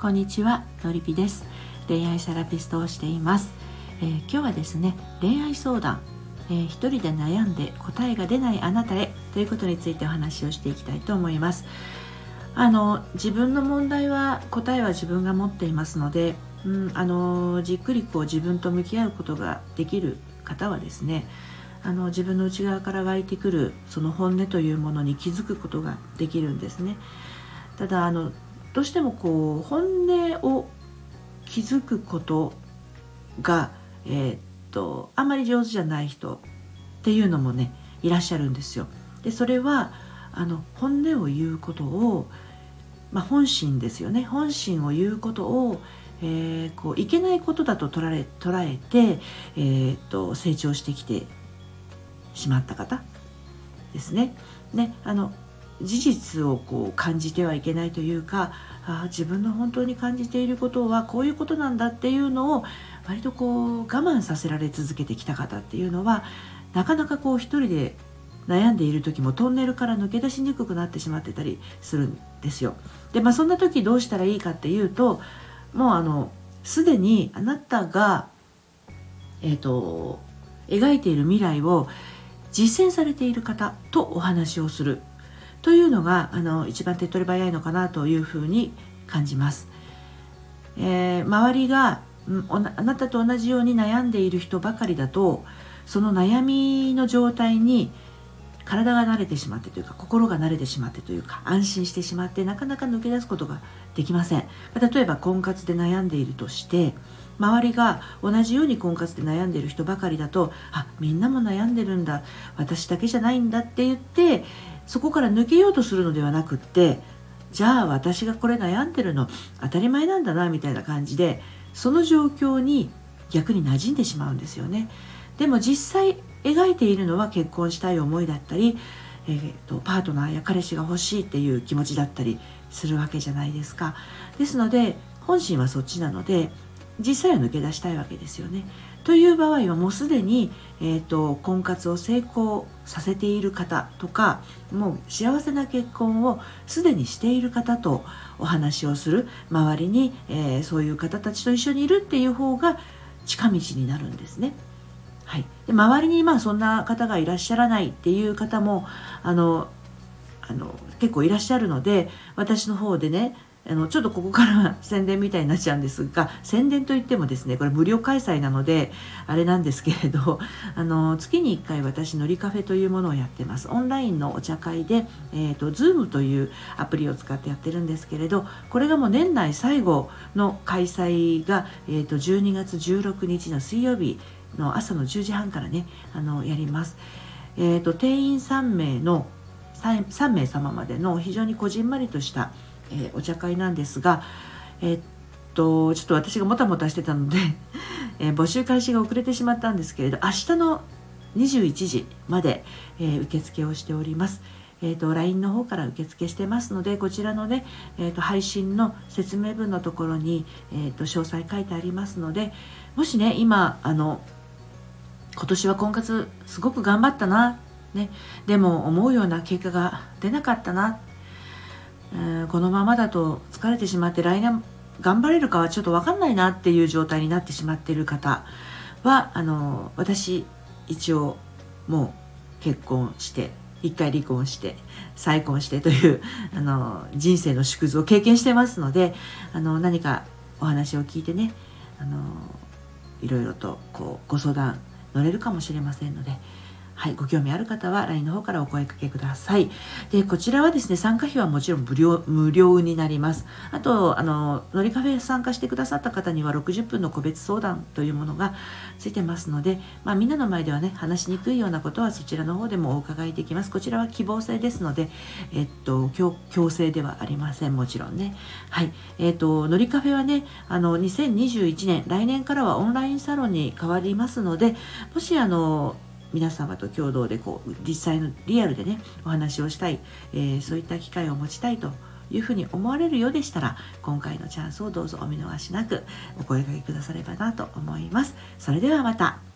こんにちはのりぴです。恋愛セラピストをしています、えー、今日はですね恋愛相談、えー、一人で悩んで答えが出ないあなたへということについてお話をしていきたいと思います。あの自分の問題は答えは自分が持っていますので、うん、あのじっくりこう自分と向き合うことができる方はですねあの自分の内側から湧いてくるその本音というものに気づくことができるんですね。ただあのどうしてもこう本音を気づくことが、えー、っとあんまり上手じゃない人っていうのもねいらっしゃるんですよ。でそれはあの本音を言うことを、まあ、本心ですよね本心を言うことを、えー、こういけないことだと捉え捉えて、えー、っと成長してきてしまった方ですね。ねあの事実をこう感じてはいけないというかあ自分の本当に感じていることはこういうことなんだっていうのを割とこう我慢させられ続けてきた方っていうのはなかなかこう一人で悩んでいる時もトンネルから抜け出しにくくなってしまってたりするんですよ。でまあそんな時どうしたらいいかっていうともうあのすでにあなたがえっ、ー、と描いている未来を実践されている方とお話をするというのがあの一番手っ取り早いのかなというふうに感じます。えー、周りがあなたと同じように悩んでいる人ばかりだとその悩みの状態に体が慣れてしまってというか心が慣れてしまってというか安心してしまってなかなか抜け出すことができません。例えば婚活で悩んでいるとして周りが同じように婚活で悩んでいる人ばかりだとあみんなも悩んでるんだ。私だけじゃないんだって言ってそこから抜けようとするのではなくってじゃあ私がこれ悩んでるの当たり前なんだなみたいな感じでその状況に逆に馴染んでしまうんですよね。でも実際描いているのは結婚したい思いだったり、えーと、パートナーや彼氏が欲しいっていう気持ちだったりするわけじゃないですか。ですので本心はそっちなので実際は抜け出したいわけですよね。という場合はもうすでに、えーと、婚活を成功させている方とかもう幸せな結婚をすでにしている方とお話をする。周りに、えー、そういう方たちと一緒にいるっていう方が近道になるんですね。はい、で周りにまあそんな方がいらっしゃらないっていう方もあのあの結構いらっしゃるので私の方でねあのちょっとここから宣伝みたいになっちゃうんですが宣伝といってもですねこれ無料開催なのであれなんですけれどあの月に1回私のりカフェというものをやってます。オンラインのお茶会で、えーと、Zoom というアプリを使ってやってるんですけれどこれがもう年内最後の開催が、えーと、12月16日の水曜日の朝の10時半からねあのやります。えーと、と定員3名の 3, 3名様までの非常にこじんまりとしたえー、お茶会なんですが、えー、っとちょっと私がもたもたしてたので えー、募集開始が遅れてしまったんですけれど明日の21時まで、えー、受付をしております。えーと、LINE の方から受付してますのでこちらのね、えーと、配信の説明文のところに、えー、と詳細書いてありますのでもしね今あの今年は婚活すごく頑張ったな、ね、でも思うような結果が出なかったな。このままだと疲れてしまって来年頑張れるかはちょっと分かんないなっていう状態になってしまっている方はあの私一応もう結婚して一回離婚して再婚してというあの人生の縮図を経験してますのであの何かお話を聞いてねあのいろいろとこうご相談乗れるかもしれませんのではい、ご興味ある方は LINE の方からお声かけください。で、こちらはですね、参加費はもちろん無料無料になります。あと、あの、のりカフェ参加してくださった方には60分の個別相談というものがついてますので、まあ、みんなの前ではね、話しにくいようなことはそちらの方でもお伺いできます。こちらは希望制ですので、えっと、強強制ではありません。もちろんね。はい。えっと、のりカフェはね、あの、2021年、来年からはオンラインサロンに変わりますので、もしあの、皆様と共同でこう実際のリアルでねお話をしたい、えー、そういった機会を持ちたいというふうに思われるようでしたら今回のチャンスをどうぞお見逃しなくお声掛けくださればなと思います。それではまた。